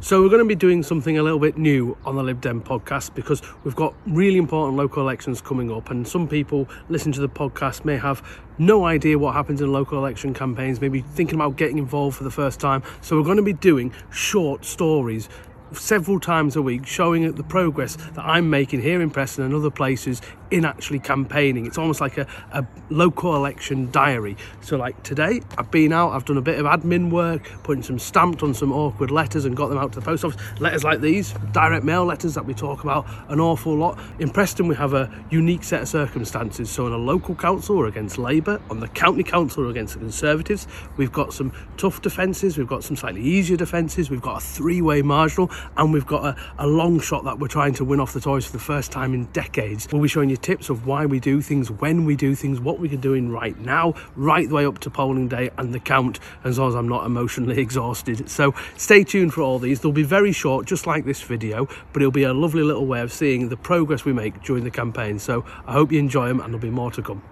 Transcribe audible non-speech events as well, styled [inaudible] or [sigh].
So we're going to be doing something a little bit new on the Lib Dem podcast because we've got really important local elections coming up and some people listening to the podcast may have no idea what happens in local election campaigns, maybe thinking about getting involved for the first time. So we're going to be doing short stories several times a week showing the progress that I'm making here in Preston and other places in actually campaigning. It's almost like a, a local election diary. So, like today, I've been out, I've done a bit of admin work, putting some stamped on some awkward letters and got them out to the post office. Letters like these, direct mail letters that we talk about an awful lot. In Preston, we have a unique set of circumstances. So, in a local council, we're against Labour, on the county council, we're against the Conservatives. We've got some tough defences, we've got some slightly easier defences, we've got a three way marginal, and we've got a, a long shot that we're trying to win off the Tories for the first time in decades. We'll be showing you tips of why we do things, when we do things, what we can do in right now, right the way up to polling day and the count, as long as I'm not emotionally [laughs] exhausted. So stay tuned for all these. They'll be very short, just like this video, but it'll be a lovely little way of seeing the progress we make during the campaign. So I hope you enjoy them and there'll be more to come.